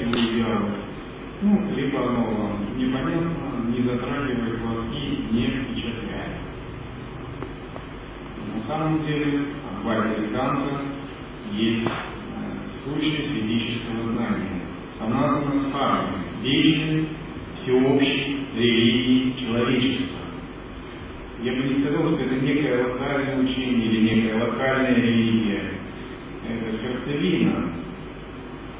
его идеалы, ну, либо оно вам непонятно, не затрагивает вас и не впечатляет. На самом деле, Адвайта Веданта есть сущность ведического знания, санатана дхармы, вечной, всеобщей религии человечества. Я бы не сказал, что это некое локальное учение или некая локальная религия. Это сердцевина.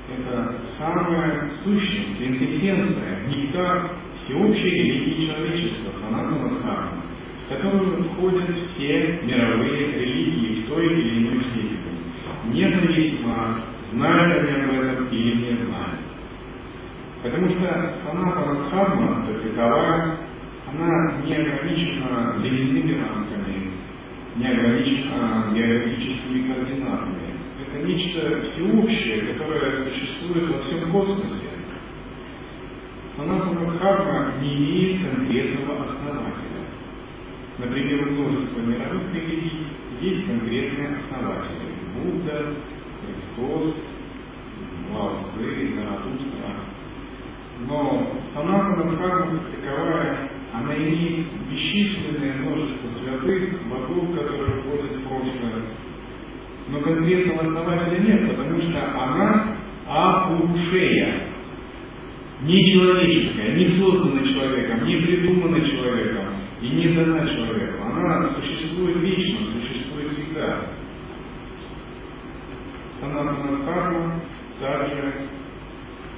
Это самая сущность, квинтэссенция, нектар всеобщей религии человечества, санатана дхармы, в которую входят все мировые религии в той или иной степени, независимо знают они об этом или не знают. Потому что сама Парадхарма, как таковая, она не ограничена временными рамками, не ограничена географическими координатами. Это нечто всеобщее, которое существует во всем космосе. Санатана Дхарма не имеет конкретного основателя. Например, у множества мировых религий есть конкретные основатели. Будда, Христос, Лао Цзы, Заратустра. Но Санатана Дхарма как таковая, она имеет бесчисленное множество святых, вокруг которых ходит в прошлое. Но конкретного основателя нет, потому что она апушея, не человеческая, не создана человеком, не придумана человеком и не дана человеку. Она существует вечно, существует всегда. Санатана Дхарма также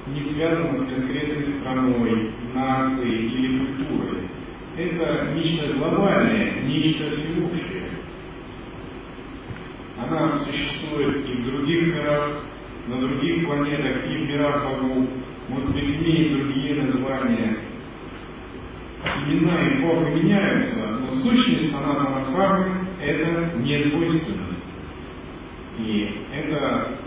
не связана с конкретной страной, нацией или культурой. Это нечто глобальное, нечто всеобщее. Она существует и в других мирах, на других планетах, и в мирах богов. Быть, имеет другие названия. Имена и формы меняются, но сущность Санатана Дхармы – это недвойственность. И это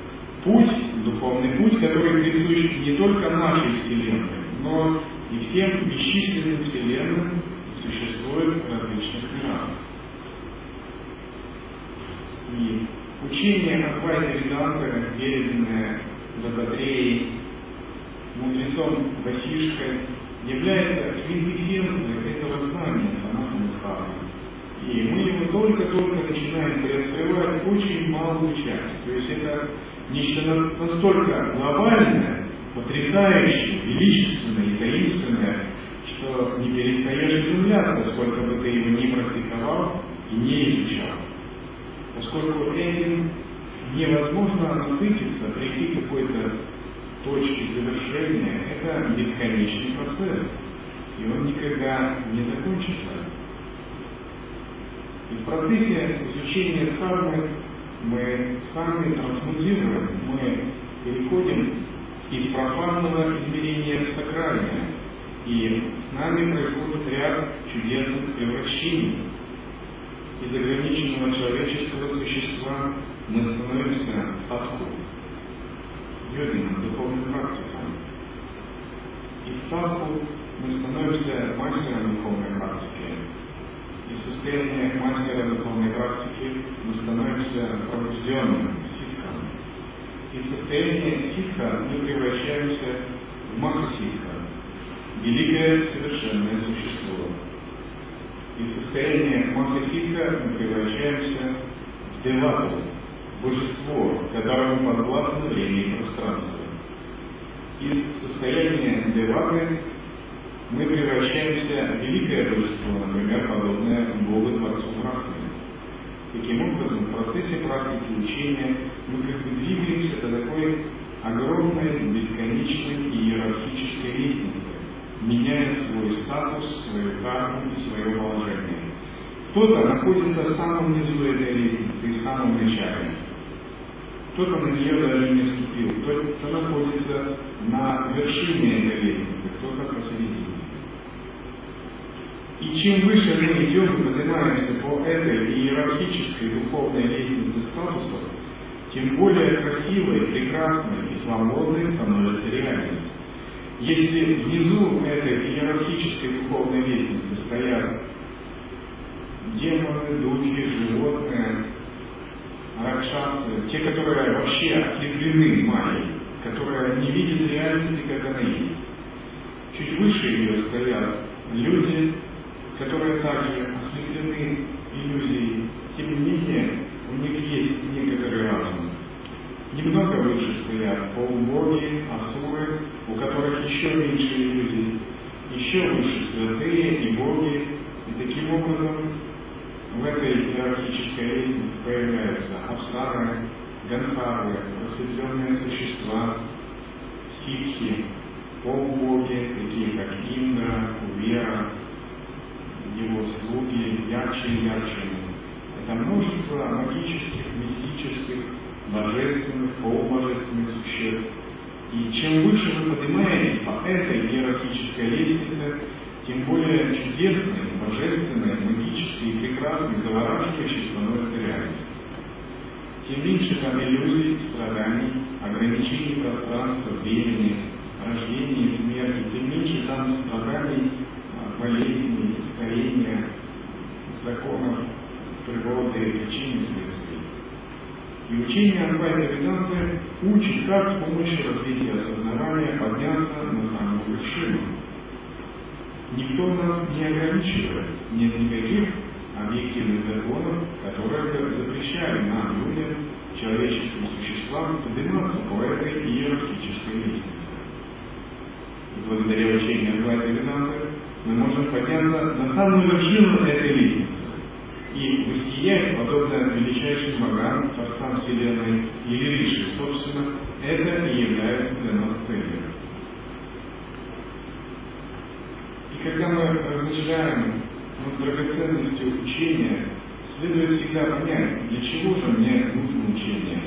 путь, духовный путь, который присущ не только нашей Вселенной, но и всем бесчисленным Вселенным существует в различных мирах. И учение Адвайта Веданта, переданное Дататреей, мудрецом Васишкой, является квинтэссенцией этого знания Санатана Дхармы. И мы его только-только начинаем приоткрывать очень малую часть. То есть это нечто настолько глобальное, потрясающее, величественное и таинственное, что не перестаешь изумляться, сколько бы ты его ни практиковал и не изучал. Поскольку этим невозможно насытиться, прийти к какой-то точке завершения, это бесконечный процесс, и он никогда не закончится. И в процессе изучения дхармы мы сами трансмутируем, мы переходим из профанного измерения в сакральное, и с нами происходит ряд чудесных превращений. Из ограниченного человеческого существа мы становимся садху, йогином, духовным практиком. Из садху мы становимся мастером духовной практики, из состояния мастера духовной практики мы становимся пробужденным ситхом. Из состояния ситха мы превращаемся в махаситха, великое совершенное существо. Из состояния махаситха мы превращаемся в девату, божество, которому подвластно время и пространство. Из состояния деваты мы превращаемся в великое божество, например, подобное Богу Творцу Брахмане. Таким образом, в процессе практики учения мы как бы двигаемся до такой огромной, бесконечной иерархической лестнице, меняя свой статус, свою карму и свое положение. Кто-то находится в самом низу этой лестницы в самом начале. Кто-то на нее даже не ступил, кто-то находится на вершине этой лестницы, кто-то посередине. И чем выше мы идем и поднимаемся по этой иерархической духовной лестнице статусов, тем более красивой, прекрасной и свободной становится реальность. Если внизу этой иерархической духовной лестницы стоят демоны, духи, животные, ракшасы, те, которые вообще ослеплены майей, которые не видят реальности, как она есть. Чуть выше ее стоят люди, которые также ослеплены иллюзией, тем не менее у них есть некоторый разум. Немного выше стоят полубоги, асуры, у которых еще меньше иллюзий, еще выше святые и боги, и таким образом в этой иерархической лестнице появляются апсары, ганхары, просветленные существа, ситхи, полубоги, такие как Индра, Кувера, его слуги, ярче и ярче. Это множество магических, мистических, божественных, полубожественных существ. И чем выше вы поднимаетесь по этой иерархической лестнице, тем более чудесной, божественной, магической и прекрасной, завораживающей становится реальность. Тем меньше там иллюзий, страданий, ограничений пространства, времени, рождения и смерти, тем меньше там страданий, болезней, старения, законов природы, причин и следствий. И учение Адвайта Веданты учит, как с помощью развития осознавания подняться на самую вершину. Никто нас не ограничивает, нет никаких объективных законов, которые бы запрещали нам, людям, человеческим существам, подниматься по этой иерархической лестнице. И благодаря учению Адвайта Веданты мы можем подняться на самую вершину этой лестницы и воссиять, подобно величайшим богам, Творцам Вселенной или Риши, собственно, это и является для нас целью. И когда мы размышляем над драгоценностью учения, следует всегда понять, для чего же мне нужно учение.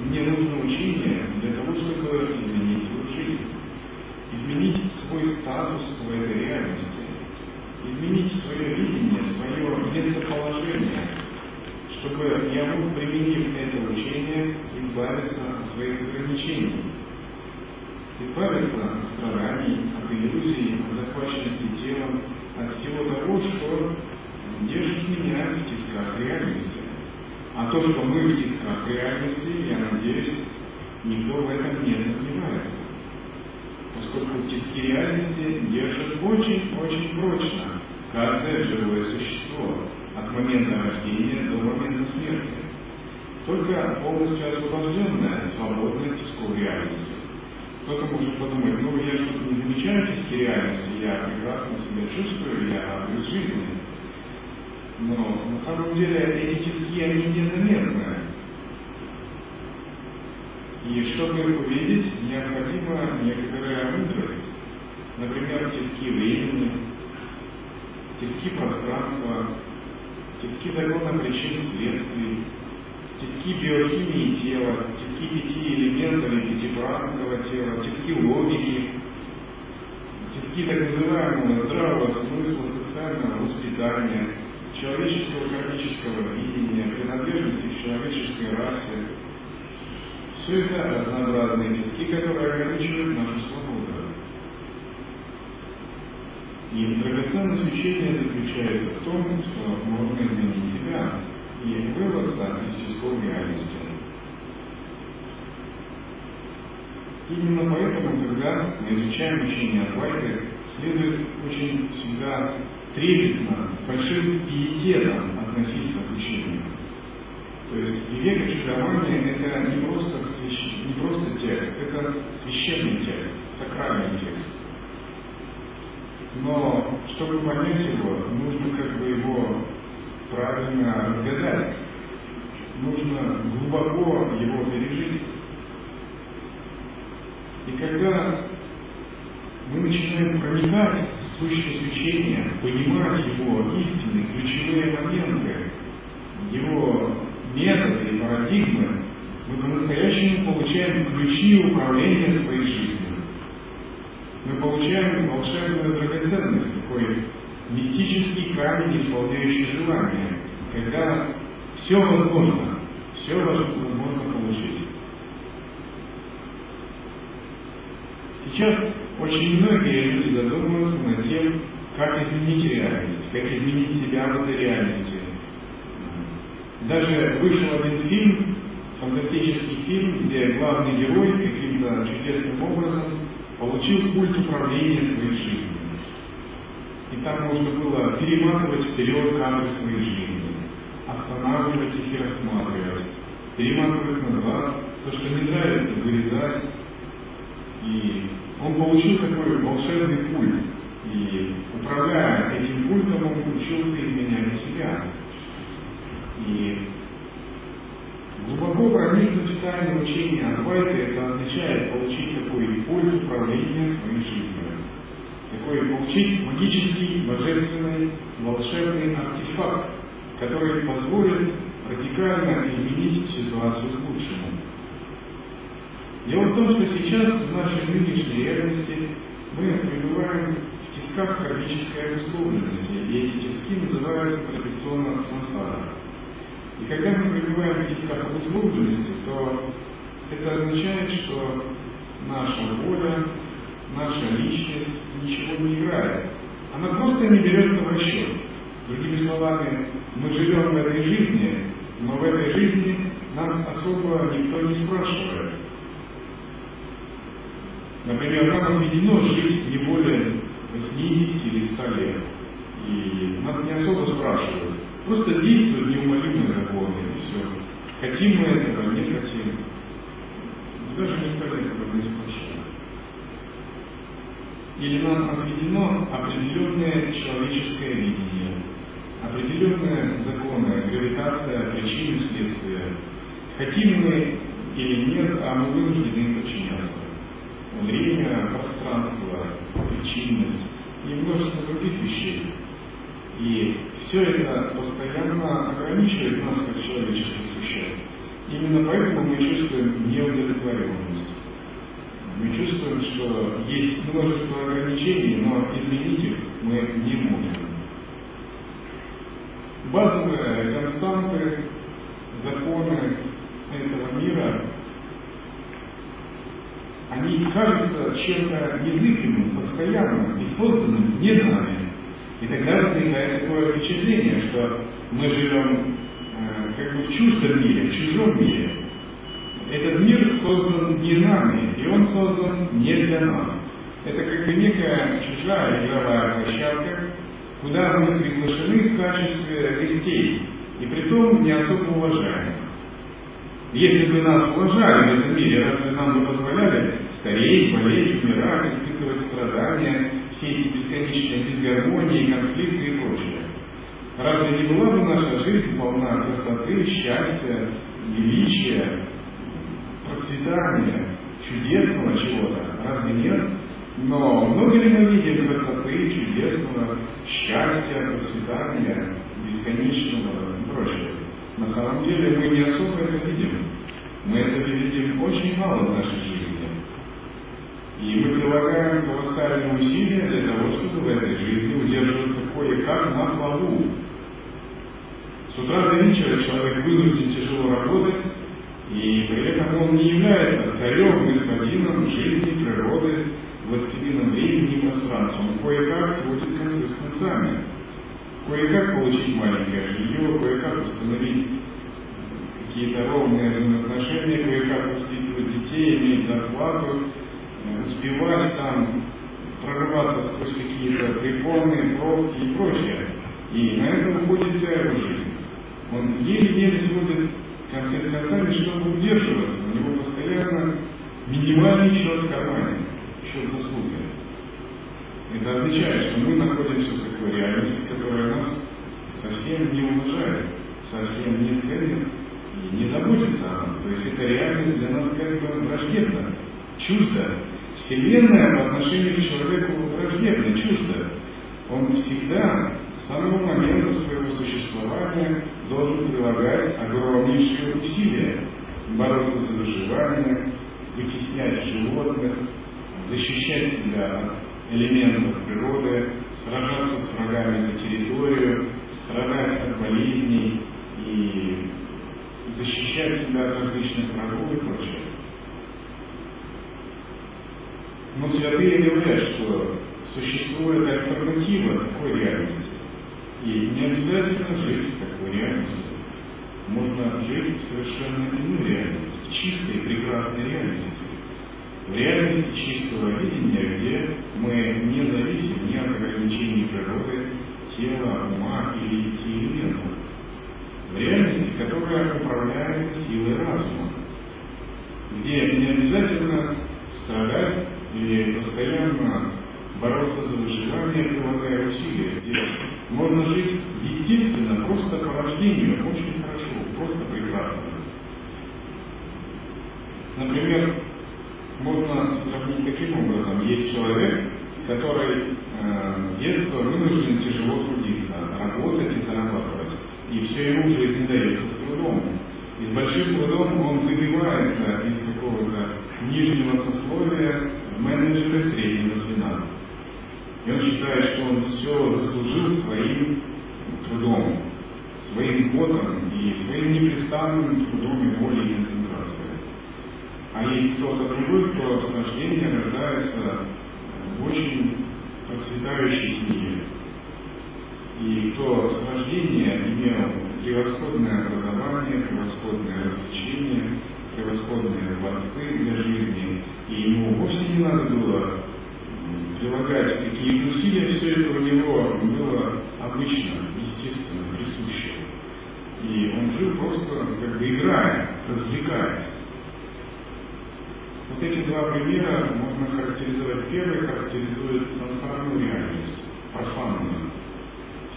Мне нужно учение для того, чтобы изменить свою жизнь изменить свой статус в этой реальности, изменить свое видение, свое местоположение, чтобы я мог, применив это учение, избавиться от своих ограничений, избавиться от страданий, от иллюзий, от захваченности телом, от всего того, что держит меня в тисках реальности. А то, что мы в тисках реальности, я надеюсь, никто в этом не сомневается тиски реальности держат очень-очень прочно каждое живое существо от момента рождения до момента смерти. Только полностью освобожденное свободно тисков реальности. Кто-то может подумать, ну я что-то не замечаю тиски реальности, я прекрасно себя чувствую, я радуюсь жизни. Но на самом деле эти тиски, они незаметны. И чтобы их увидеть, необходима некоторая мудрость. Например, тиски времени, тиски пространства, тиски закона причин следствий, тиски биохимии тела, тиски пяти элементов и пятипранного тела, тиски логики, тиски так называемого здравого смысла, социального воспитания, человеческого кармического видения, принадлежности к человеческой расе, все это разнообразные тиски, которые ограничивают нашу свободу. И драгоценность учения заключается в том, что можно изменить себя и вырваться из тисков реальности. Именно поэтому, когда мы изучаем учение Адвайты, следует очень всегда трепетно, большим пиететом относиться к учению. То есть Вивека Чудования – это не просто, свящ... не просто текст, это священный текст, сакральный текст. Но чтобы понять его, нужно как бы его правильно разгадать. Нужно глубоко его пережить. И когда мы начинаем проникать в сущность учения, понимать его истины, ключевые моменты, его методы и парадигмы, мы по-настоящему получаем ключи управления своей жизнью. Мы получаем волшебную драгоценность, такой мистический камень, исполняющий желание, когда все возможно, все возможно получить. Сейчас очень многие люди задумываются над тем, как изменить реальность, как изменить себя в этой реальности. Даже вышел один фильм, фантастический фильм, где главный герой каким-то чудесным образом получил культ управления своей жизнью. И там можно было перематывать вперед кадры своей жизни, останавливать их и рассматривать, перематывать назад, то, что не нравится, вырезать. И он получил такой волшебный пульт. И управляя этим пультом, он учился изменять себя. И глубоко проникнуть в тайны учения Адвайта, это означает получить такой пульт управления своей жизнью. Такой получить магический, божественный, волшебный артефакт, который позволит радикально изменить ситуацию к лучшему. Дело в том, что сейчас в нашей нынешней реальности мы пребываем в тисках кармической обусловленности, и эти тиски называются традиционно сансара. И когда мы пребываем в тисках обусловленности, то это означает, что наша воля, наша личность ничего не играет. Она просто не берется в расчет. Другими словами, мы живем в этой жизни, но в этой жизни нас особо никто не спрашивает. Например, нам отведено жить не более 80 или 100 лет. И нас не особо спрашивают. Просто действуют неумолимые законы, и все. Хотим мы этого, не хотим. Даже никто этого не спрашивает. Или нам отведено определенное человеческое видение, определенные законы, гравитация, причины, следствия. Хотим мы или нет, а мы вынуждены подчиняться. Время, пространство, причинность и множество других вещей. И все это постоянно ограничивает нас как человеческих существ. Именно поэтому мы чувствуем неудовлетворенность. Мы чувствуем, что есть множество ограничений, но изменить их мы не можем. Базовые константы, законы этого мира, они кажутся чем-то незыблемым, постоянным и созданным не нами. И тогда возникает такое впечатление, что мы живем э, как бы в чуждом мире, в чужом мире. Этот мир создан не нами, и он создан не для нас. Это как бы некая чужая игровая площадка, куда мы приглашены в качестве гостей, и при том не особо уважаемых. Если бы нас уважали в этом мире, разве нам бы позволяли скорее болеть, умирать, испытывать страдания, все эти бесконечные дисгармонии, конфликты и прочее? Разве не была бы наша жизнь полна красоты, счастья, величия, процветания, чудесного чего-то? Разве нет? Но много ли мы видим красоты, чудесного, счастья, процветания, бесконечного и прочего? На самом деле мы не особо это видим. Мы это видим очень мало в нашей жизни. И мы прилагаем колоссальные усилия для того, чтобы в этой жизни удерживаться кое-как на плаву. С утра до вечера человек вынужден тяжело работать, и при этом он не является царем, господином жизни, природы, властелином времени и пространства. Он кое-как сводит концы с концами. Кое-как получить маленькое жилье, кое-как установить какие-то ровные взаимоотношения, кое-как воспитывать детей, иметь зарплату, успевать там прорываться сквозь какие-то препоны, пробки и прочее. И на это уходит вся его жизнь. Он еле-еле сводит концы с концами, чтобы удерживаться. У него постоянно минимальный счет в кармане, счет заслуги. Это означает, что мы находимся в такой реальности, которая нас совсем не уважает, совсем не ценит и не заботится о нас. То есть это реальность для нас как бы враждебна. чуждо. Вселенная по отношению к человеку враждебна, чуждо. Он всегда с самого момента своего существования должен прилагать огромнейшие усилия, бороться за выживание, вытеснять животных, защищать себя от элементов природы, сражаться с врагами за территорию, страдать от болезней и защищать себя от различных врагов и прочее. Но святые говорят, что существует альтернатива такой реальности. И не обязательно жить в такой реальности. Можно жить в совершенно иной реальности, в чистой, прекрасной реальности. В реальности чистого видения, где мы не зависим ни от ограничений природы, тела, ума или элементов. В реальности, которая управляется силой разума, где не обязательно страдать или постоянно бороться за выживание, прилагая усилия, где можно жить естественно, просто по рождению, очень хорошо, просто прекрасно. Например, можно сравнить таким образом. Есть человек, который э, с детства вынужден тяжело трудиться, работать и зарабатывать. И все ему в жизни дается с трудом. И с большим трудом он выбивается из какого-то нижнего сословия менеджера среднего звена. И он считает, что он все заслужил своим трудом, своим потом и своим непрестанным трудом и волей и концентрацией. А есть кто-то другой, кто с рождения рождается в очень процветающей семье. И кто с рождения имел превосходное образование, превосходное развлечение, превосходные дворцы для жизни, и ему вовсе не надо было прилагать какие-то усилия, все это у него было обычно, естественно, присуще. И он жил просто как бы играя, развлекаясь. Вот эти два примера можно характеризовать. Первый характеризует сансарную реальность, профанную.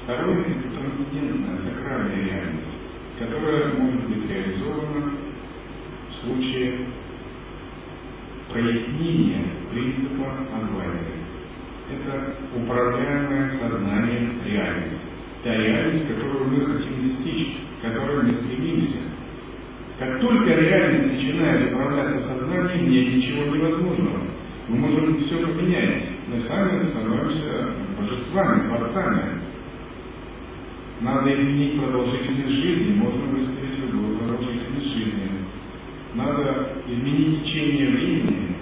Второй – трансцендентная, сакральная реальность, которая может быть реализована случае прояснения принципа Адвайты. Это управляемое сознанием реальность. Та реальность, которую мы хотим достичь, к которой мы стремимся. Как только реальность начинает управляться сознанием, нет ничего невозможного. Мы можем все поменять. Мы сами становимся божествами, творцами. Надо изменить продолжительность жизни, можно выставить любую продолжительность жизни. Надо изменить течение времени,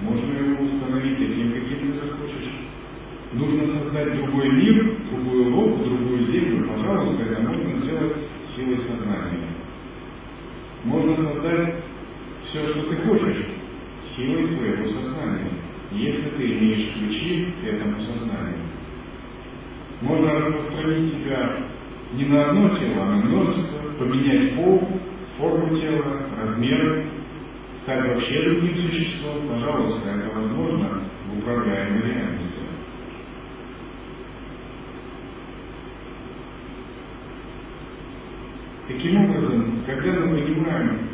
можно его установить таким, каким ты захочешь. Нужно создать другой мир, другую лоб, другую землю. Пожалуйста, это можно сделать силой сознания. Можно создать все, что ты хочешь, силой своего сознания, если ты имеешь ключи к этому сознанию. Можно распространить себя не на одно тело, а на множество, поменять пол, форму тела, размеры, стать вообще другим существом, пожалуйста, это возможно в управляемой реальности. Таким образом, когда мы понимаем,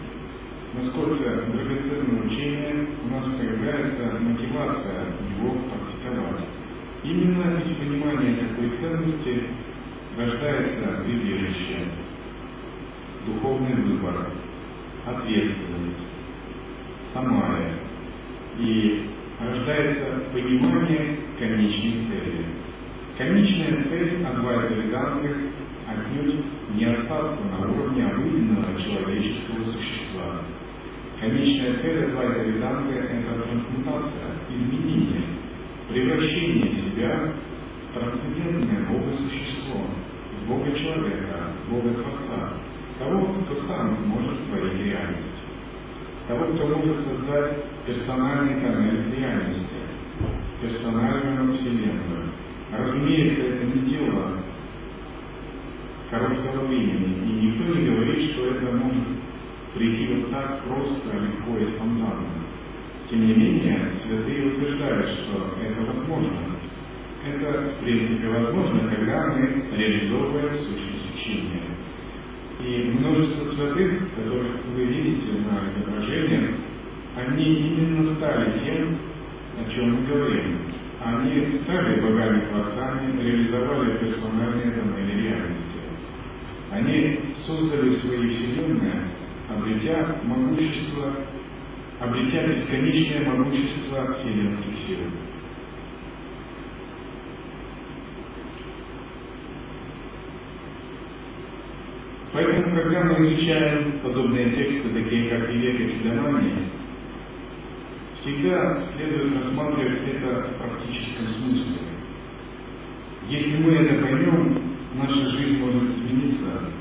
насколько драгоценное учение, у нас появляется мотивация его практиковать. Именно из понимания такой ценности рождается прибежище, духовный выбор, ответственность, самая. И рождается понимание конечной цели. Конечная цель Адвайта Веданты отнюдь не остаться на уровне обыденного человеческого существа. Конечная цель Адвайта Веданты – это трансмутация, изменение, превращение себя в трансцендентное Бога-существо, Бога-человека, того, кто сам может творить реальность того, кто может создать персональный тоннель реальности, персональную Вселенную. Разумеется, это не дело короткого времени, и никто не говорит, что это может прийти вот так просто, легко и спонтанно. Тем не менее, святые утверждают, что это возможно. Это, в принципе, возможно, когда мы реализовываем сущность учения. И множество святых, которых вы видите на изображениях, они именно стали тем, о чем мы говорим. Они стали богами-творцами, реализовали персональные домыны реальности. Они создали свои вселенные, обретя могущество, обретя бесконечное могущество вселенских сил. Поэтому, когда мы изучаем подобные тексты, такие как Вивека Чудомания, всегда следует рассматривать это в практическом смысле. Если мы это поймем, наша жизнь может измениться.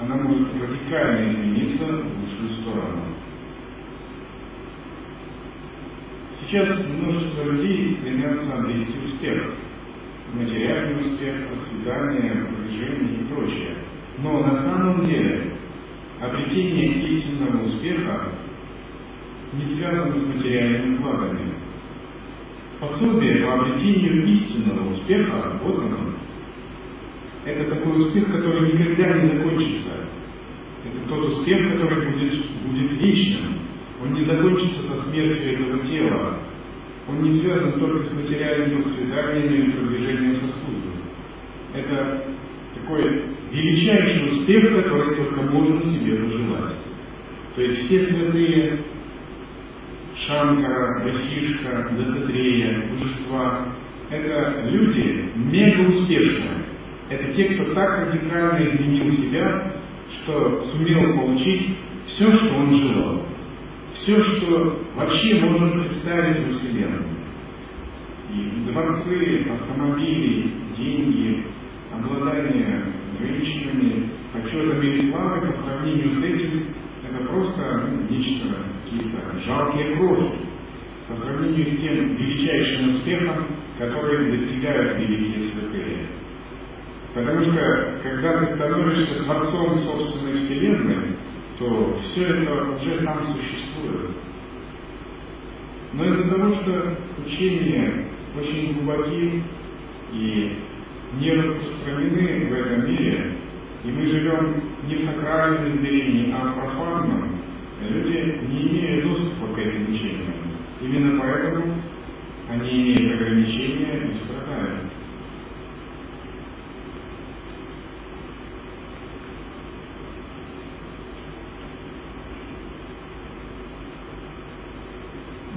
Она может радикально измениться в лучшую сторону. Сейчас множество людей стремятся обрести успех. Материальный успех, процветание, продвижение и прочее. Но на самом деле обретение истинного успеха не связано с материальными благами. Пособие по обретению истинного успеха, вот оно. Это такой успех, который никогда не закончится. Это тот успех, который будет, будет вечным. Он не закончится со смертью этого тела. Он не связан только с материальным процветанием или продвижением со службой. Это такой величайший успех, который только можно себе пожелать. То есть все святые Шанкара, Васишка, Дататрея, божества – это люди мега успешные. Это те, кто так радикально изменил себя, что сумел получить все, что он желал. Все, что вообще можно представить в Вселенной. И дворцы, автомобили, деньги, обладание женщинами, почетами и славой по сравнению с этим это просто ну, нечто, какие-то жалкие крохи по сравнению с тем величайшим успехом, который достигают великие святые. Потому что, когда ты становишься творцом собственной вселенной, то все это уже там существует. Но из-за того, что учения очень глубоки и не распространены в этом мире, и мы живем не в сакральном измерении, а в профанном, люди не имеют доступа к этим учениям. Именно поэтому они имеют ограничения и страдают.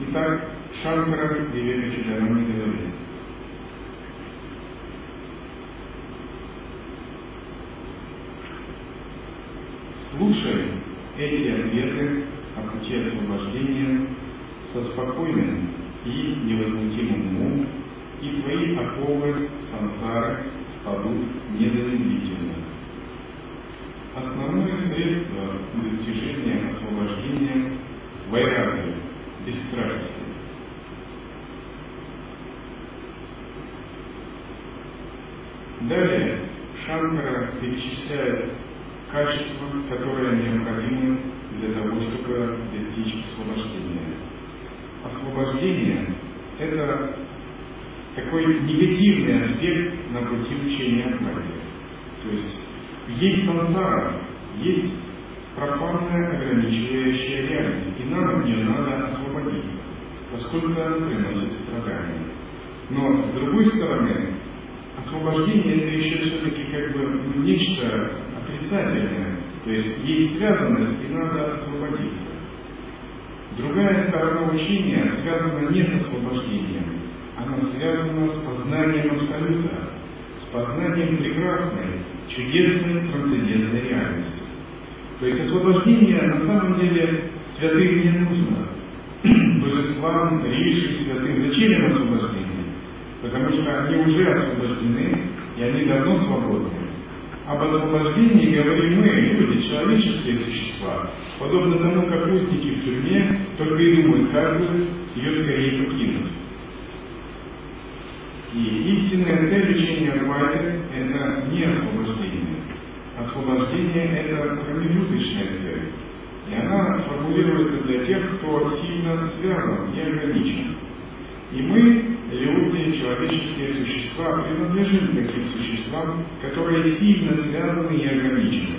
Итак, Шанкара Вивека Чиданани говорит, Слушай эти ответы о пути освобождения со спокойным и невозмутимым умом, и твои оковы сансары спадут незамедлительно. Основное средство достижения освобождения – вайраги, бесстрастие. Далее Шанкара перечисляет качества, которые необходимы для того, чтобы достичь освобождения. Освобождение – это такой негативный аспект на пути учения Адвайты. То есть есть сансара, есть профанная ограничивающая реальность, и нам от нее надо освободиться, поскольку она приносит страдания. Но с другой стороны, освобождение это еще все-таки как бы нечто отрицательное, то есть есть связанность и надо освободиться. Другая сторона учения связана не с освобождением, она связана с познанием Абсолюта, с познанием прекрасной, чудесной, трансцендентной реальности. То есть освобождение на самом деле святым не нужно. Божествам, риши, святым. Зачем им освобождение? Потому что они уже освобождены, и они давно свободны. Об освобождении говорим мы, люди, человеческие существа, подобно тому, как узники в тюрьме, только и думают, как бы ее скорее покинуть. И истинная цель лечения Адвайты – это не освобождение. Освобождение – это промежуточная цель. И она формулируется для тех, кто сильно связан, не ограничен. И мы люди, человеческие существа, принадлежим таким существам, которые сильно связаны и ограничены.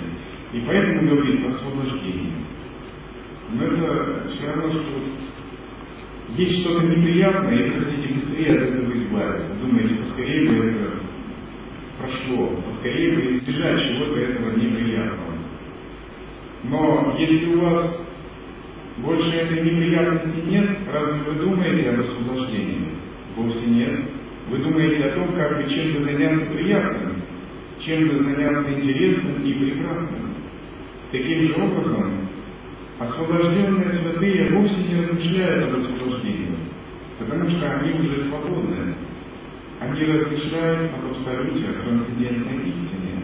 И поэтому говорится освобождение. Но это все равно, что есть что-то неприятное, и вы хотите быстрее от этого избавиться. Думаете, поскорее бы это прошло, поскорее бы избежать чего-то этого неприятного. Но если у вас больше этой неприятности нет, разве вы думаете об освобождении? Вовсе нет. Вы думаете о том, как бы чем-то заняться приятным, чем-то заняться интересным и прекрасным. Таким же образом, освобожденные святые вовсе не размышляют об освобождении, потому что они уже свободны. Они размышляют об абсолюте, о трансцендентной истине.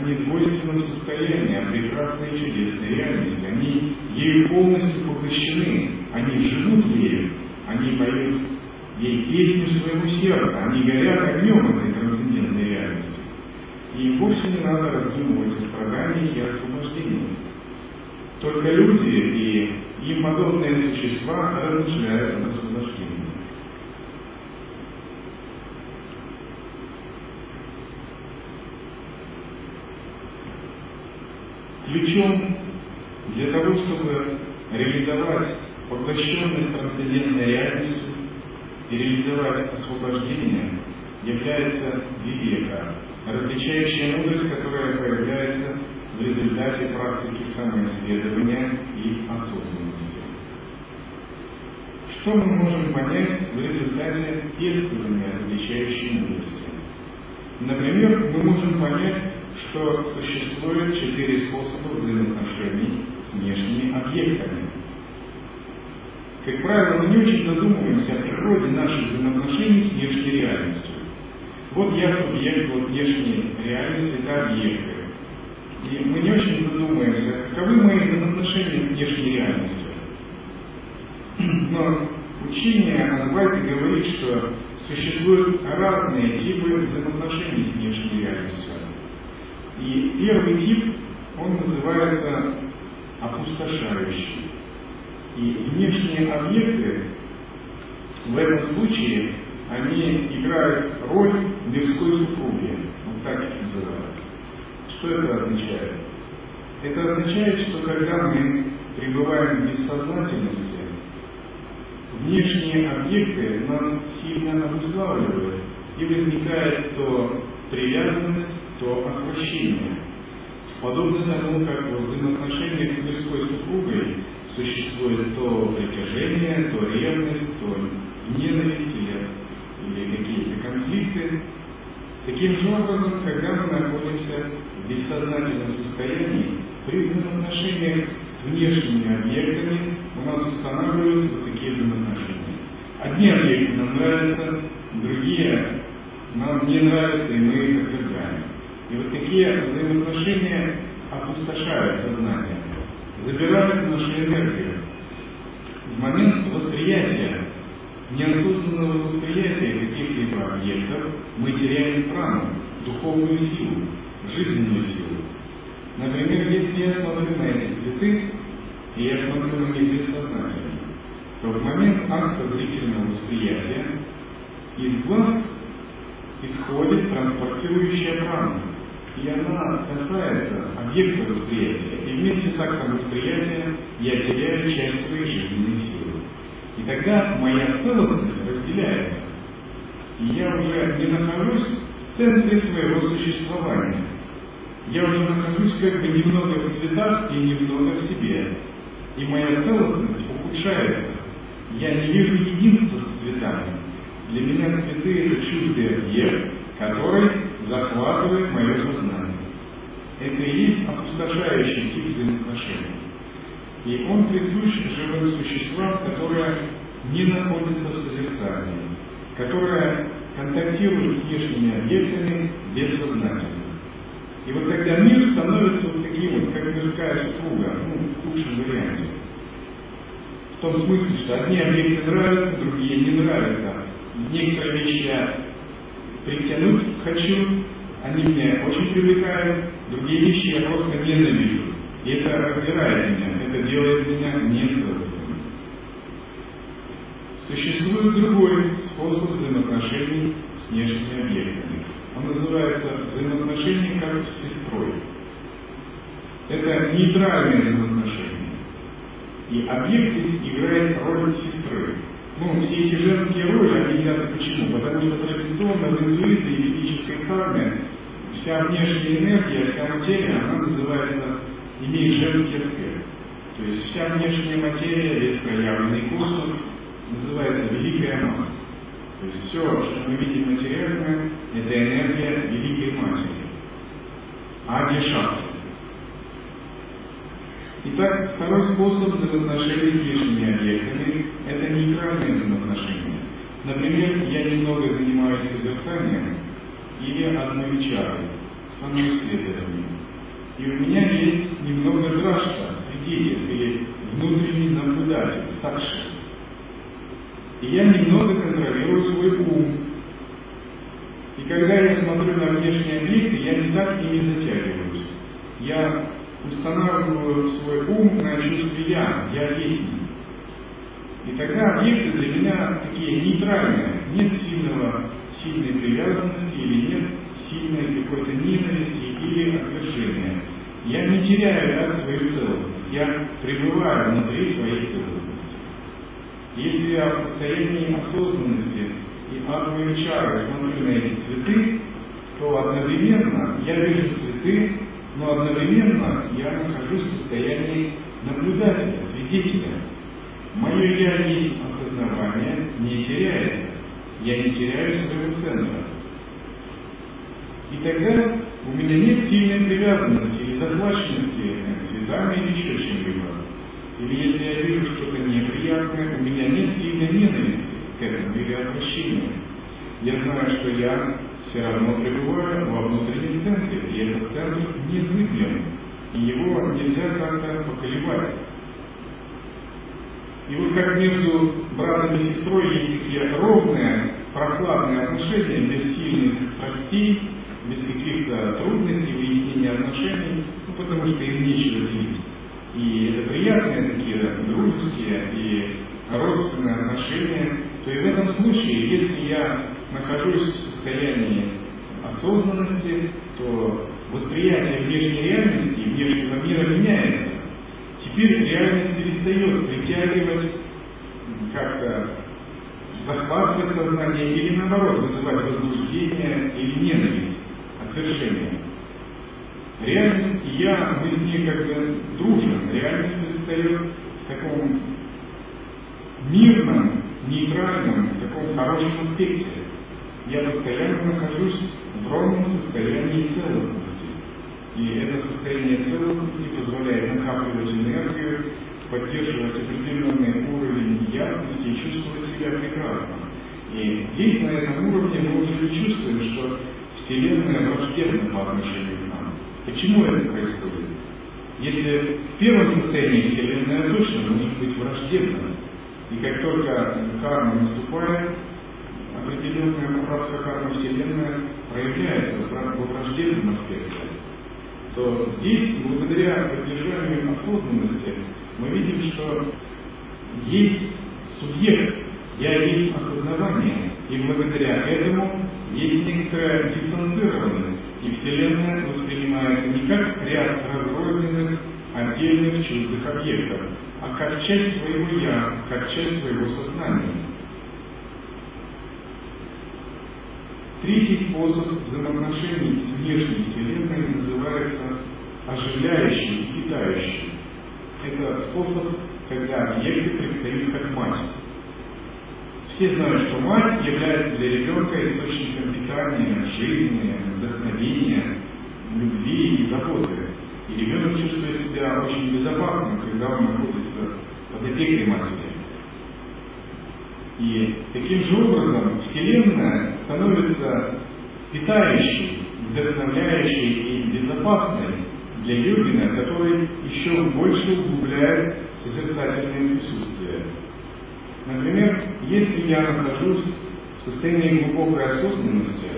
Они в двойственном состоянии, о прекрасной и чудесной реальности. Они ею полностью поглощены. Они живут ею. Они поют ей песню своего сердца. Они горят огнем этой трансцендентной реальности. И вовсе не надо раздумывать о страданиях и освобождении. Только люди и им подобные существа размышляют об освобождении. Ключом для того, чтобы реализовать поглощенность трансцендентной реальностью и реализовать освобождение, является вивека, различающая мудрость, которая появляется в результате практики самоисследования и осознанности. Что мы можем понять в результате пестования различающей мудрости? Например, мы можем понять, что существует четыре способа взаимоотношений с внешними объектами. Как правило, мы не очень задумываемся о природе наших взаимоотношений с внешней реальностью. Вот я субъект, вот внешней реальности, это объекты. И мы не очень задумываемся, каковы мои взаимоотношения с внешней реальностью. Но учение Анвальда говорит, что существуют разные типы взаимоотношений с внешней реальностью. И первый тип, он называется опустошающий. И внешние объекты в этом случае, они играют роль мирской супруги. Вот так их называют. Что это означает? Это означает, что когда мы пребываем в бессознательности, внешние объекты нас сильно обуславливают, и возникает то привязанность, то отвращение. Подобно тому, как в взаимоотношениях с мирской супругой существует то притяжение, то ревность, то ненависть или, или какие-то конфликты, таким же образом, когда мы находимся в бессознательном состоянии, при взаимоотношениях с внешними объектами у нас устанавливаются вот такие взаимоотношения. Одни объекты нам нравятся, другие нам не нравятся, и мы их отвергаем. И вот такие взаимоотношения опустошают сознание, забирают нашу энергию. В момент восприятия, неосознанного восприятия каких-либо объектов, мы теряем прану, духовную силу, жизненную силу. Например, если я смотрю на эти цветы, и я смотрю на них бессознательно, то в момент акта зрительного восприятия из глаз исходит транспортирующая прана, и она касается объекта восприятия, и вместе с актом восприятия я теряю часть своей жизненной силы. И тогда моя целостность разделяется, и я уже не нахожусь в центре своего существования. Я уже нахожусь как бы немного в цветах и немного в себе. И моя целостность ухудшается. Я не вижу единства с цветами. Для меня цветы – это чуждый объект, который захватывает мое сознание. Это и есть опустошающий тип взаимоотношений. И он присущ живым существам, которые не находятся в созерцании, которые контактируют с внешними объектами бессознательно. И вот тогда мир становится вот таким вот, как мирская супруга, ну, в худшем варианте. В том смысле, что одни объекты нравятся, другие не нравятся. Некоторые вещи притянуть хочу, они меня очень привлекают, другие вещи я просто ненавижу. И это разбирает меня, это делает меня нецелостным. Существует другой способ взаимоотношений с внешними объектами. Он называется взаимоотношения как с сестрой. Это нейтральные взаимоотношения. И объект здесь играет роль сестры. Ну, все эти женские роли, взяты почему? Потому что традиционно в индуизме и ведической карме вся внешняя энергия, вся материя, она называется, имеет женский аспект. То есть вся внешняя материя, весь проявленный космос называется Великая Мать. То есть все, что мы видим материально, это энергия Великой Матери. Ади Шакти. Итак, второй способ взаимоотношений с лишними объектами – это нейтральные взаимоотношения. Например, я немного занимаюсь созерцанием или одновечарой, самоисследованием. И у меня есть немного дражка, свидетель или внутренний наблюдатель, сакши. И я немного контролирую свой ум. И когда я смотрю на внешние объекты, я не так и не затягиваюсь. Я устанавливаю свой ум на чувстве я, я есть. И тогда объекты для меня такие нейтральные, нет сильного, сильной привязанности или нет сильной какой-то ненависти или отвержения. Я не теряю да, свою целостность, я пребываю внутри своей целостности. Если я в состоянии осознанности и атомной чары смотрю на эти цветы, то одновременно я вижу цветы, но одновременно я нахожусь в состоянии наблюдателя, свидетеля. Мое «я» есть осознавание не теряется. Я не теряю своего центра. И тогда у меня нет сильной привязанности или захваченности цветами или еще чем-либо. Или если я вижу что-то неприятное, у меня нет сильной ненависти к этому или отвращения. Я знаю, что я все равно пребываю во внутреннем центре, и этот центр незыблем, и его нельзя как-то поколебать. И вот как между братом и сестрой есть такие ровные, прохладные отношения, без сильных страстей, без каких-то трудностей, выяснения отношений, ну, потому что им нечего делить. И это приятные такие дружеские и родственные отношения, то и в этом случае, если я нахожусь в состоянии осознанности, то восприятие внешней реальности и внешнего мира меняется. Теперь реальность перестает притягивать, как-то захватывать сознание или наоборот вызывать возбуждение или ненависть, отвержение. Реальность и я, мы с ней как бы дружим. Реальность предстает в таком мирном, нейтральном, в таком хорошем аспекте. Я постоянно нахожусь в ровном состоянии целостности. И это состояние целостности позволяет накапливать энергию, поддерживать определенный уровень ясности и чувствовать себя прекрасно. И здесь, на этом уровне, мы уже чувствуем, что Вселенная враждебна по отношению к нам. Почему это происходит? Если в первом состоянии Вселенная точно может быть враждебна, и как только карма наступает, определенная поправка кармы Вселенная проявляется в враждебном аспекте, то здесь, благодаря поддержанию осознанности, мы видим, что есть субъект, я есть осознавание, и благодаря этому есть некоторая дистанцированность, и Вселенная воспринимается не как ряд разрозненных, отдельных чуждых объектов, а как часть своего «я», как часть своего сознания. Третий способ взаимоотношений с внешней Вселенной называется оживляющий и питающий. Это способ, когда объекты предстают как мать. Все знают, что мать является для ребенка источником питания, жизни, вдохновения, любви и заботы. И ребенок чувствует себя очень безопасным, когда он находится под опекой матери. И таким же образом Вселенная становится питающей, вдохновляющей и безопасной для йогина, который еще больше углубляет созерцательное присутствие. Например, если я нахожусь в состоянии глубокой осознанности,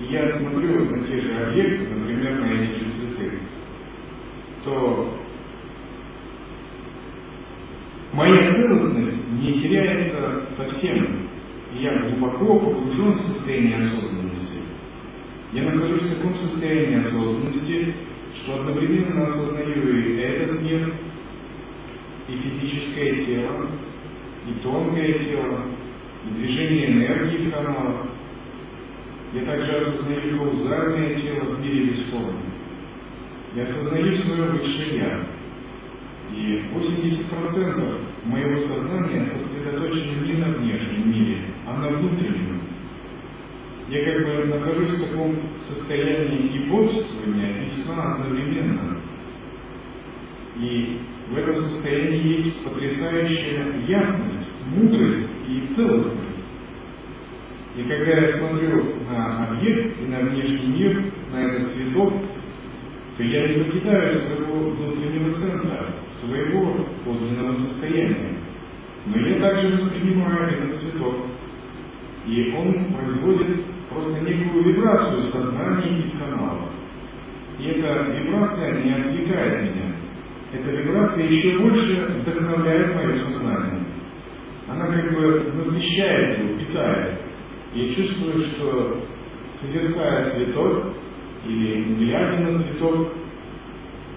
и я смотрю на те же объекты, например, на эти же цветы, то моя целостность не теряется совсем. Я глубоко погружен в состояние осознанности. Я нахожусь в таком состоянии осознанности, что одновременно осознаю и этот мир, и физическое тело, и тонкое тело, и движение энергии в каналах. Я также осознаю каузальное тело в мире бесформы. Я осознаю свое Я. И 80% моего сознания сосредоточено не на внешнем мире, а на внутреннем. Я как бы нахожусь в таком состоянии и бодрствования, и сна одновременно. И в этом состоянии есть потрясающая ясность, мудрость и целостность. И когда я смотрю на объект и на внешний мир, на этот цветок, то я не покидаю своего внутреннего центра, своего подлинного состояния. Но я также воспринимаю этот цветок, и он производит просто некую вибрацию сознания и каналов. И эта вибрация не отвлекает меня. Эта вибрация еще больше вдохновляет мое сознание. Она как бы насыщает его, питает. Я чувствую, что созерцая цветок, или глядя на цветок,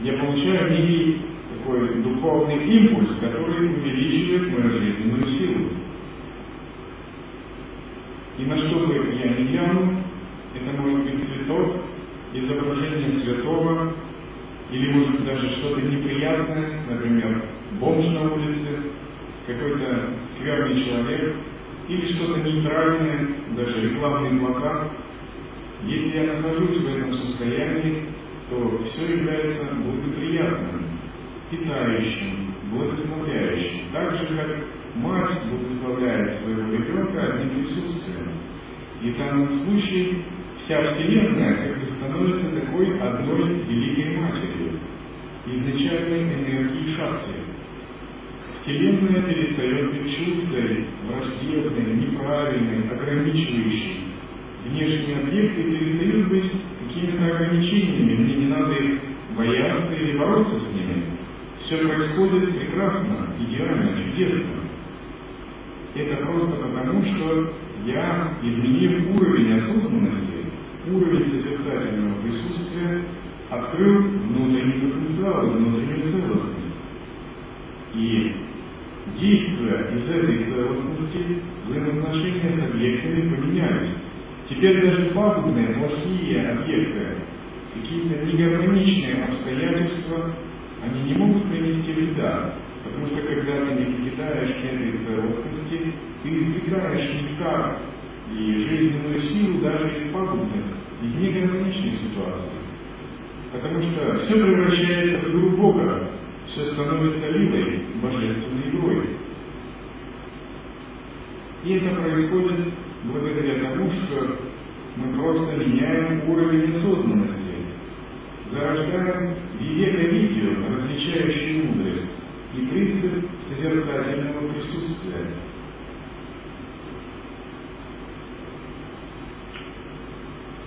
я получаю некий такой духовный импульс, который увеличивает мою жизненную силу. И на что бы я ни глянул, это может быть цветок, изображение святого, или может быть даже что-то неприятное, например, бомж на улице, какой-то скверный человек, или что-то нейтральное, даже рекламный плакат – если я нахожусь в этом состоянии, то все является благоприятным, питающим, благословляющим. Так же, как мать благословляет своего ребенка одним присутствием. И в данном случае вся Вселенная как бы становится такой одной великой матерью, изначальной энергии шахти. Вселенная перестает быть чуждой, враждебной, неправильной, ограничивающей, внешние объекты перестают быть какими-то ограничениями, мне не надо их бояться или бороться с ними. Все происходит прекрасно, идеально, чудесно. Это просто потому, что я, изменив уровень осознанности, уровень созерцательного присутствия, открыл внутренний потенциал, внутреннюю целостность. И действуя из этой целостности, взаимоотношения с объектами поменялись. Теперь даже пагубные, плохие объекты, какие-то негармоничные обстоятельства, они не могут принести вреда, потому что когда ты не покидаешь этой целостности, ты избегаешь нектар и жизненную силу даже из пагубных и негармоничных ситуаций. Потому что все превращается в игру Бога, все становится лилой, божественной игрой. И это происходит благодаря что мы просто меняем уровень осознанности, зарождаем вивека-видео, различающую мудрость и принцип созерцательного присутствия.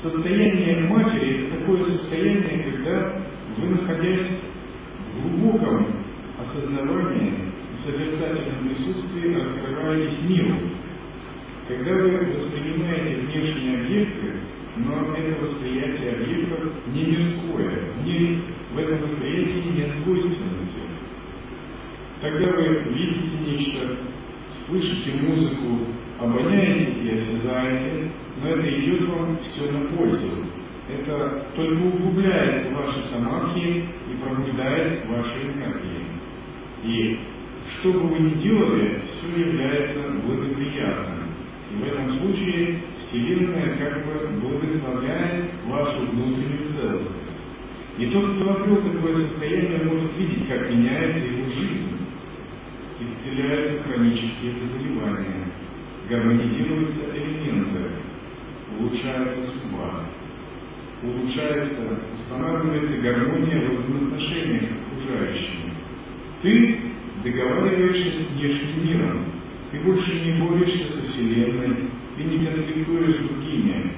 Состояние матери – это такое состояние, когда вы, находясь в глубоком осознавании и созерцательном присутствии, раскрываетесь миру, когда вы воспринимаете внешние объекты, но это восприятие объектов не мирское, не, в этом восприятии нет двойственности. Тогда вы видите нечто, слышите музыку, обоняете и осязаете, но это идет вам все на пользу. Это только углубляет ваши самадхи и пробуждает ваши энергии. И что бы вы ни делали, все является благоприятным. И в этом случае Вселенная как бы благословляет вашу внутреннюю целостность. И тот, кто обрел такое состояние, может видеть, как меняется его жизнь. Исцеляются хронические заболевания, гармонизируются элементы, улучшается судьба, улучшается, устанавливается гармония в взаимоотношениях с окружающими. Ты договариваешься с внешним миром, ты больше не борешься со Вселенной, ты не конфликтуешь с другими.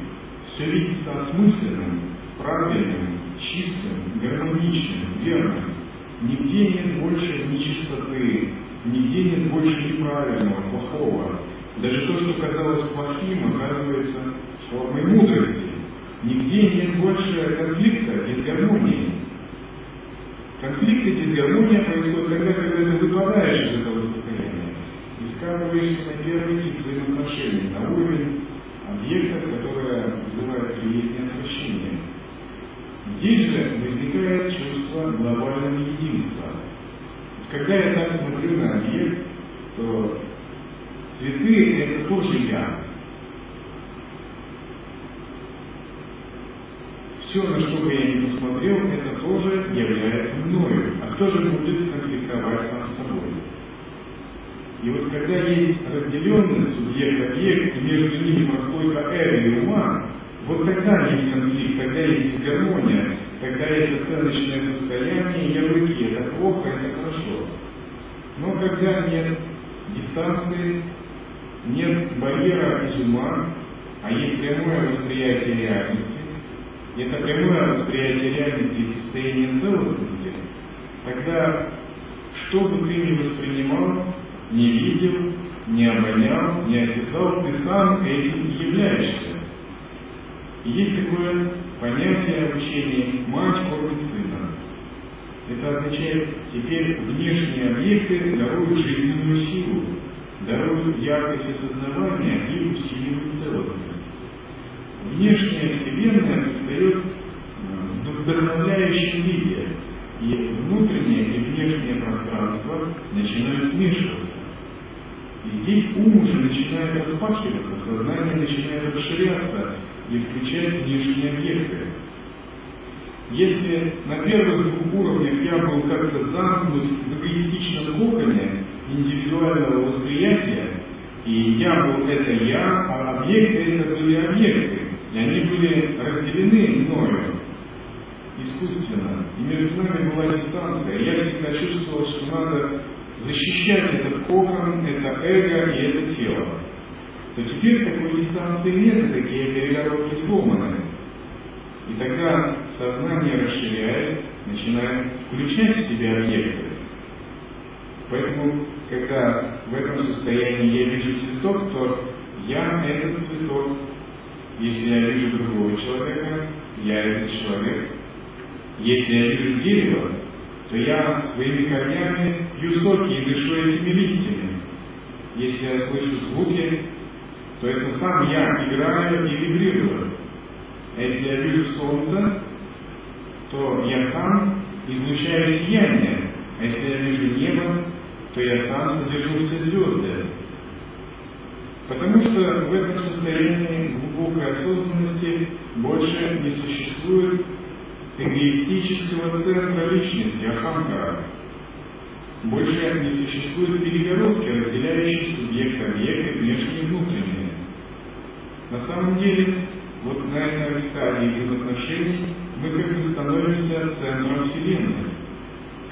Все видится осмысленным, правильным, чистым, гармоничным, верным. Нигде нет больше нечистоты, нигде нет больше неправильного, плохого. Даже то, что казалось плохим, оказывается формой мудрости. Нигде нет больше конфликта, дисгармонии. Конфликт и дисгармония происходит тогда, когда ты выпадаешь из этого состояния и скатываешься на первый тип взаимоотношений, на уровень объекта, которое вызывает приятное отвращение. Здесь же возникает чувство глобального единства. Когда я так смотрю на объект, то цветы – это тоже я. Все, на что бы я ни посмотрел, это тоже является мною. А кто же будет конфликтовать сам с собой? И вот когда есть разделенность субъект-объект, между ними прослойка эго и ума, вот тогда есть конфликт, тогда есть гармония, тогда есть оценочное состояние, ярлыки, это плохо, это хорошо. Но когда нет дистанции, нет барьера из ума, а есть прямое восприятие реальности, это прямое восприятие реальности и состояние целостности, тогда что бы ты ни воспринимал, не видел, не обонял, не осязал, ты сам этим являешься. Есть такое понятие обучения «мать кормит сына». Это означает, теперь внешние объекты даруют жизненную силу, даруют яркость осознавания и усиливают целостность. Внешняя Вселенная предстает э, вдохновляющем виде, и внутреннее и внешнее пространство начинают смешиваться. И здесь ум уже начинает распахиваться, сознание начинает расширяться и включать внешние объекты. Если на первых двух уровнях я был как-то замкнут в эгоистичном коконе индивидуального восприятия, и я был это я, а объекты это были объекты, и они были разделены мною искусственно. И между нами была дистанция. Я всегда чувствовал, что надо защищать этот кокон, это эго и это тело, то теперь такой дистанции нет, такие перегородки сломаны. И тогда сознание расширяет, начинает включать в себя объекты. Поэтому, когда в этом состоянии я вижу цветок, то я этот цветок. Если я вижу другого человека, я этот человек. Если я вижу дерево, то я своими корнями пью соки и дышу этими листьями. Если я слышу звуки, то это сам я играю и вибрирую. А если я вижу солнце, то я сам излучаю сияние. А если я вижу небо, то я сам содержу все звезды. Потому что в этом состоянии глубокой осознанности больше не существует эгоистического центра личности, ахамкара. Больше не существует перегородки, разделяющей субъект-объект и внешнее внутреннее. На самом деле, вот на этой стадии взаимоотношений мы как бы становимся центром Вселенной.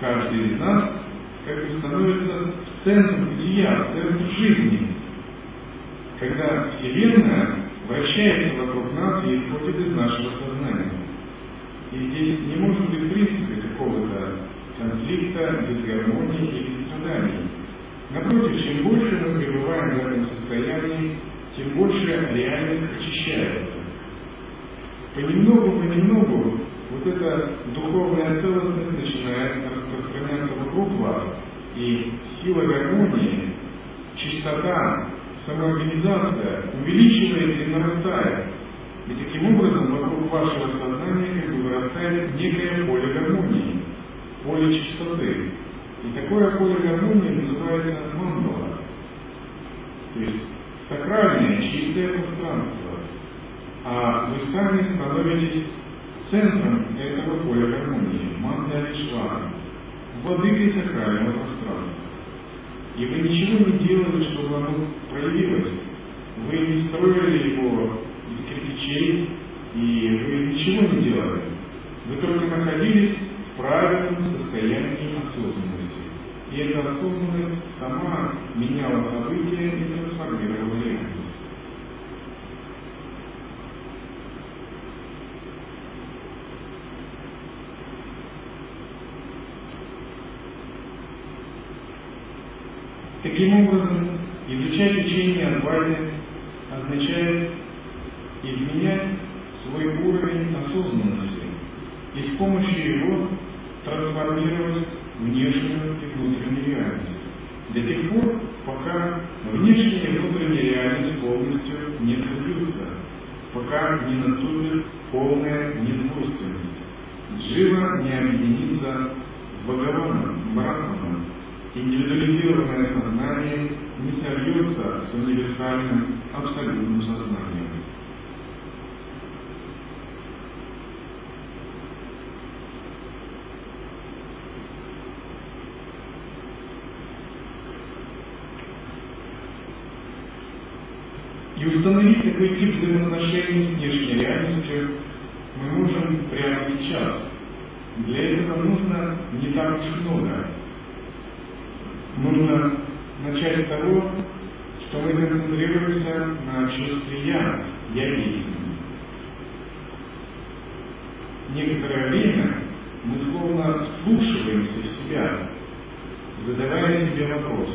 Каждый из нас как бы становится центром бытия, центром жизни. Когда Вселенная вращается вокруг нас и исходит из нашего сознания. И здесь не может быть в принципе какого-то конфликта, дисгармонии или страданий. Напротив, чем больше мы пребываем в этом состоянии, тем больше реальность очищается. Понемногу, понемногу вот эта духовная целостность начинает распространяться вокруг вас, и сила гармонии, чистота, самоорганизация увеличивается и нарастает. И таким образом вокруг вашего сознания как бы вырастает некое поле гармонии, поле чистоты. И такое поле гармонии называется мандала. То есть сакральное, чистое пространство. А вы сами становитесь центром этого поля гармонии, мандалишвара, владыкой сакрального пространства. И вы ничего не делали, чтобы оно проявилось. Вы не строили его из кирпичей, и вы ничего не делали. Вы только находились в правильном состоянии осознанности. И эта осознанность сама меняла события и трансформировала реальность. Таким образом, изучать учение Адвайты означает изменять свой уровень осознанности и с помощью его трансформировать внешнюю и внутреннюю реальность. До тех пор, пока внешняя и внутренняя реальность полностью не сойдутся, пока не наступит полная недвойственность. Джива не объединится с Бхагаваном, Брахманом, индивидуализированное сознание не сольется с универсальным абсолютным сознанием. И установить такой тип взаимоотношений с внешней реальностью мы можем прямо сейчас. Для этого нужно не так уж много. Нужно начать с того, что мы концентрируемся на чувстве «я», «я есть». Некоторое время мы словно вслушиваемся в себя, задавая себе вопрос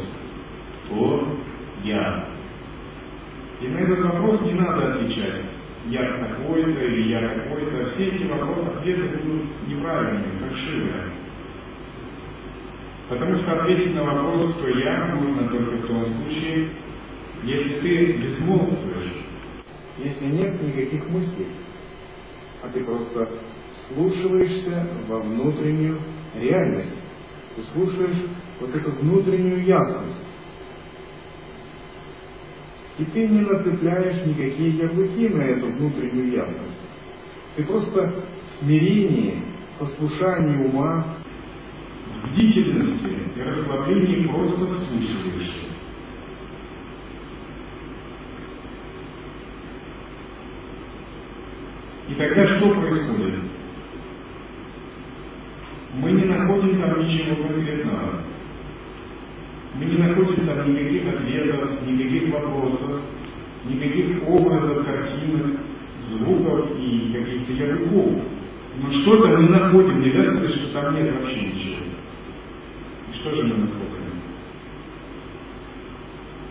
«Кто я?». И на этот вопрос не надо отвечать «я такой-то» или «я такой-то». Все эти вопросы, ответы будут неправильными, фальшивые. Потому что ответить на вопрос, кто я, можно только в том случае, если ты безмолвствуешь. Если нет никаких мыслей, а ты просто слушаешься во внутреннюю реальность. Ты слушаешь вот эту внутреннюю ясность. И ты не нацепляешь никакие ярлыки на эту внутреннюю ясность. Ты просто в смирении, послушании ума бдительности и расслаблении просто вслушиваешься. И тогда что происходит? Мы не находим там ничего конкретного. Мы не находим там никаких ответов, никаких вопросов, никаких образов, картинок, звуков и каких-то ярлыков. Но что-то мы находим, не кажется, что там нет вообще ничего. Что же мы находим?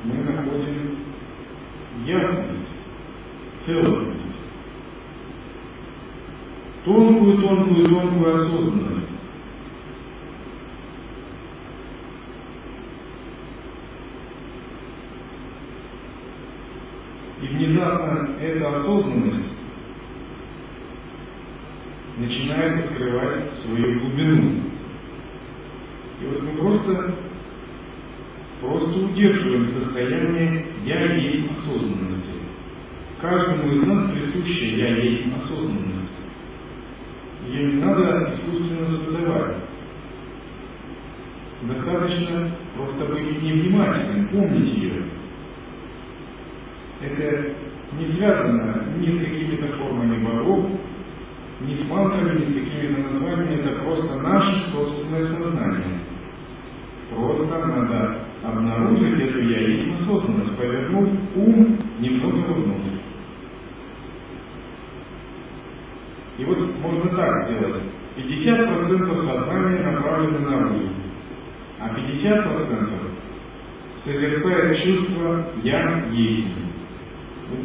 Мы находим ясность, целостность, тонкую, тонкую, тонкую осознанность. И внезапно эта осознанность начинает открывать свою глубину. И вот мы просто, просто удерживаем состояние «я есть осознанности». Каждому из нас присущая «я есть осознанность». Ее не надо искусственно создавать. Достаточно просто быть невнимательным, помнить ее. Это не связано ни с какими-то формами богов, ни с мантрами, ни с какими-то названиями, это просто наше собственное сознание. Просто надо обнаружить эту яичную осознанность, повернув ум немного вовнутрь. И вот можно так сделать. 50% сознания направлено наружу, а 50% совершает чувство «я есть».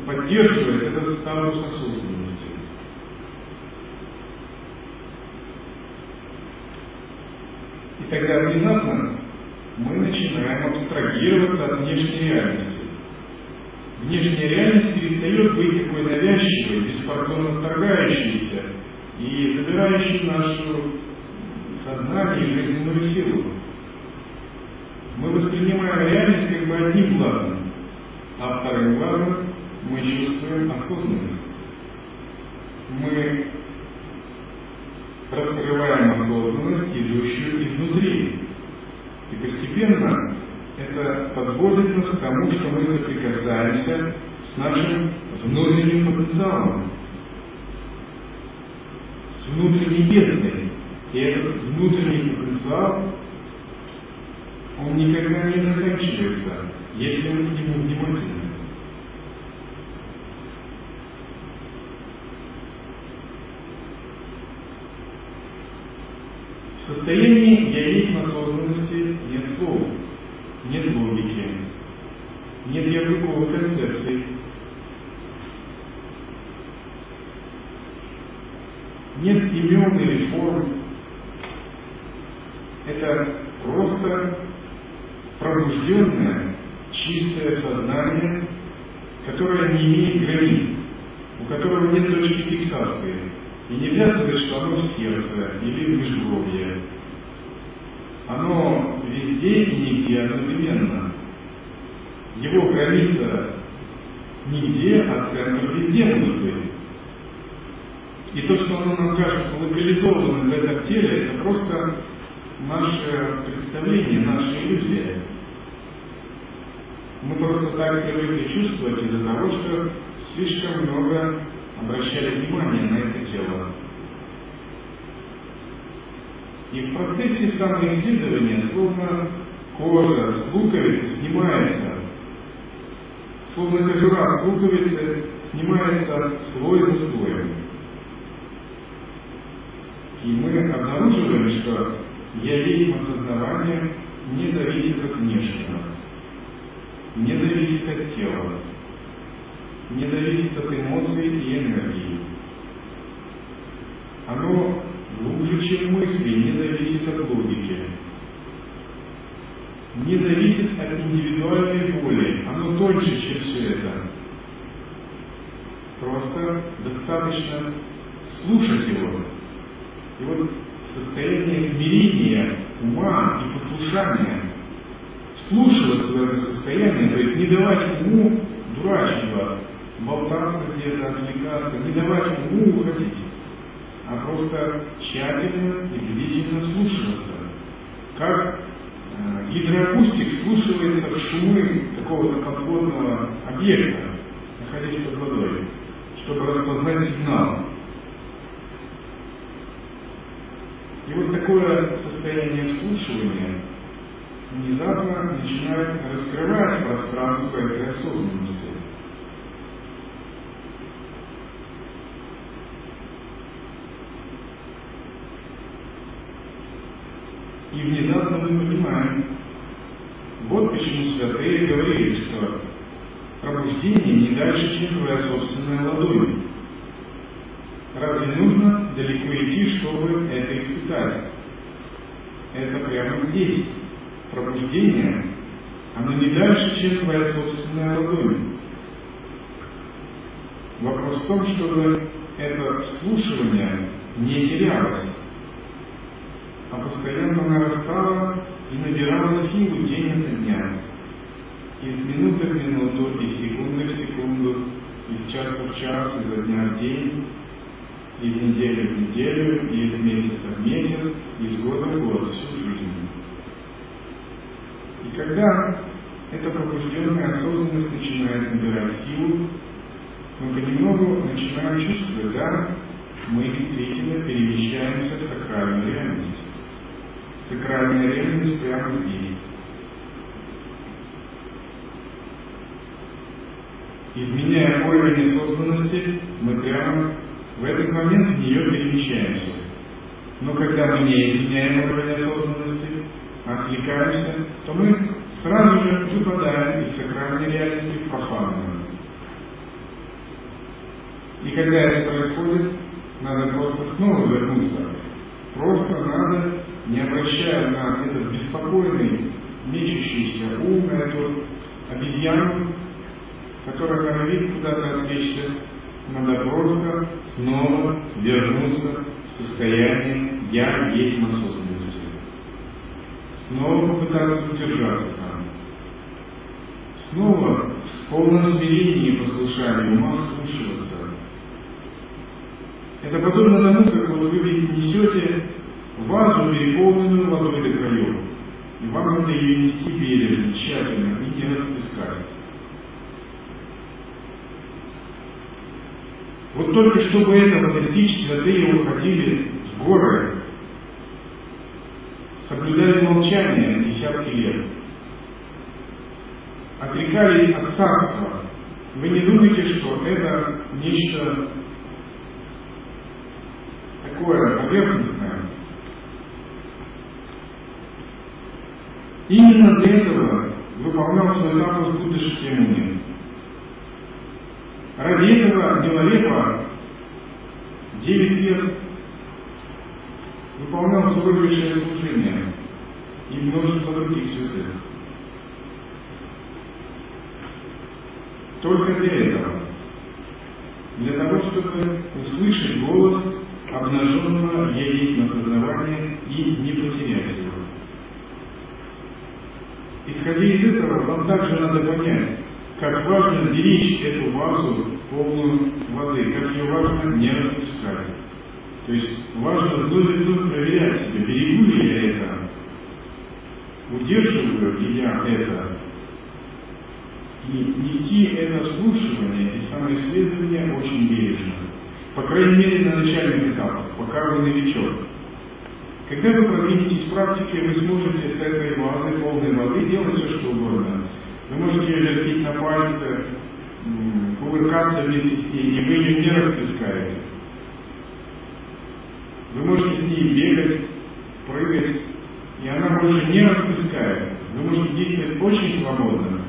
Поддерживает этот статус осознанности. И тогда внезапно мы начинаем абстрагироваться от внешней реальности. Внешняя реальность перестает быть такой навязчивой, беспардонно вторгающейся и забирающей нашу сознание и жизненную силу. Мы воспринимаем реальность как бы одним глазом, а вторым глазом мы чувствуем осознанность. Мы раскрываем осознанность, идущую изнутри. И постепенно это подводит нас к тому, что мы соприкасаемся с нашим внутренним потенциалом, с внутренней бездной. И этот внутренний потенциал, он никогда не заканчивается, если мы к нему внимательны. В состоянии «я есть осознанности» нет слов, нет логики, нет ярлыковой концепции, нет имен или форм, это просто пробужденное, чистое сознание, которое не имеет границ, у которого нет точки фиксации. И нельзя сказать, что оно в сердце или в межгробье. Оно везде и нигде одновременно. Его граница нигде, а центр везде может быть. И то, что оно нам кажется локализованным в этом теле, это просто наше представление, наша иллюзия. Мы просто так привыкли чувствовать из-за того, что слишком много обращали внимание на это тело. И в процессе самоисследования словно кожа с луковицы снимается, словно кожура с луковицы снимается слой за слоем. И мы обнаруживаем, что я есть осознавание не зависит от внешнего, не зависит от тела, не зависит от эмоций и энергии. Оно глубже, чем мысли, не зависит от логики. Не зависит от индивидуальной воли, оно тоньше, чем все это. Просто достаточно слушать его, и вот состояние смирения, ума и послушания, слушаться в это состояние, то есть не давать уму дурачить вас, болтаться где-то, отвлекаться, не давать уму уходить, а просто тщательно и бдительно слушаться. Как э, гидроакустик слушается в шумы какого-то комфортного объекта, находясь под водой, чтобы распознать сигнал. И вот такое состояние вслушивания внезапно начинает раскрывать пространство этой осознанности. Мы понимаем, вот почему святые говорили, что пробуждение не дальше, чем твоя собственная ладонь. Разве нужно далеко идти, чтобы это испытать? Это прямо здесь. Пробуждение, оно не дальше, чем твоя собственная ладонь. Вопрос в том, чтобы это вслушивание не терялось, а постоянно нарастало и набирало силу день ото дня. Из минуты в минуту, из секунды в секунду, из часа в час, изо дня в день, из недели в неделю, из месяца в месяц, из года в год, всю жизнь. И когда эта пробужденная осознанность начинает набирать силу, мы понемногу начинаем чувствовать, да, мы действительно перемещаемся в сакральную реальность. Сакральная реальность прямо здесь. Изменяя уровень осознанности, мы прямо в этот момент в нее перемещаемся. Но когда мы не изменяем уровень осознанности, отвлекаемся, то мы сразу же выпадаем из сакральной реальности в профанную. И когда это происходит, надо просто снова вернуться. Просто надо, не обращая на этот беспокойный, мечущийся ум, на эту обезьяну, которая норовит куда-то отвлечься, надо просто снова вернуться в состояние «я есть осознанности». Снова попытаться удержаться там. Снова в полном смирении и ума слушаться. Это подобно тому, как вот вы несете вазу, переполненную водой до краев. И вам надо ее нести бережно, тщательно и не расплескать. Вот только чтобы этого достичь, святые уходили в горы, соблюдали молчание десятки лет, отрекались от царства. Вы не думаете, что это нечто такое поверхностное? Именно для этого выполнялся этап будущей муни. Ради этого Милолепа 9 лет выполнял свое высшее служение. святых. Только для этого. Для того, чтобы услышать голос обнаженного я на сознавание и не потерять его. Исходя из этого, вам также надо понять, как важно беречь эту вазу полную воды, как ее важно не распускать. То есть важно вновь и вновь проверять себя, берегу ли я это, удерживаю ли я это, и нести это слушание и самоисследование очень бережно. По крайней мере, на начальных этапах, пока вы новичок. Когда вы продвинетесь в практике, вы сможете с этой вазой полной воды делать все, что угодно. Вы можете ее вертеть на пальце, кувыркаться вместе с ней, и вы ее не расплескаете. Вы можете с ней бегать, прыгать, и она больше не расплескается. Вы можете действовать очень свободно.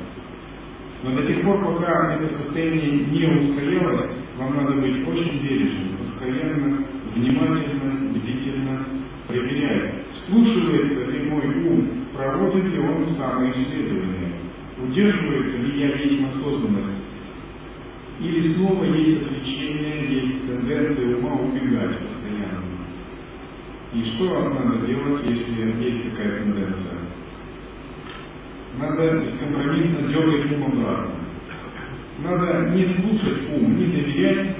Но до тех пор, пока это состояние не устоялось, вам надо быть очень бережным, постоянно, внимательно, бдительно проверять, слушается ли мой ум, проводит ли он самоисследование, удерживается ли я весь осознанность, или снова есть отвлечение, есть тенденция ума убегать постоянно. И что надо делать, если есть такая тенденция? Надо бескомпромиссно дергать ум обратно. Надо не слушать ум, не доверять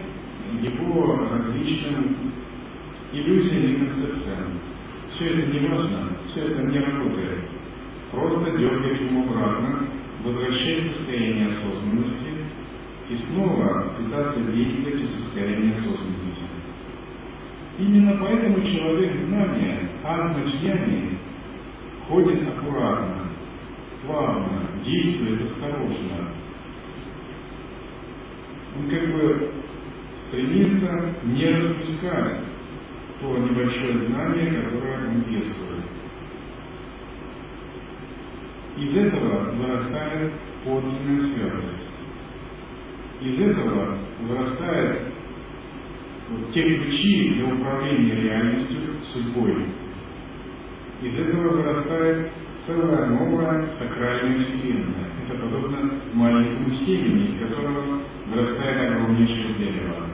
его различным иллюзиям и концепциям. Все это не важно, все это не работает. Просто дергать ум обратно, возвращать состояние осознанности и снова пытаться действовать в состоянии осознанности. Именно поэтому человек знания, атмаджьяни, ходит аккуратно, плавно, действует осторожно. Он как бы стремится не распускать то небольшое знание, которое он пестует. Из этого вырастает подлинная святость. Из этого вырастает вот те ключи для управления реальностью, судьбой. Из этого вырастает целая новая сакральная вселенная. Это подобно маленькому семени, из которого вырастает огромнейшее дерево.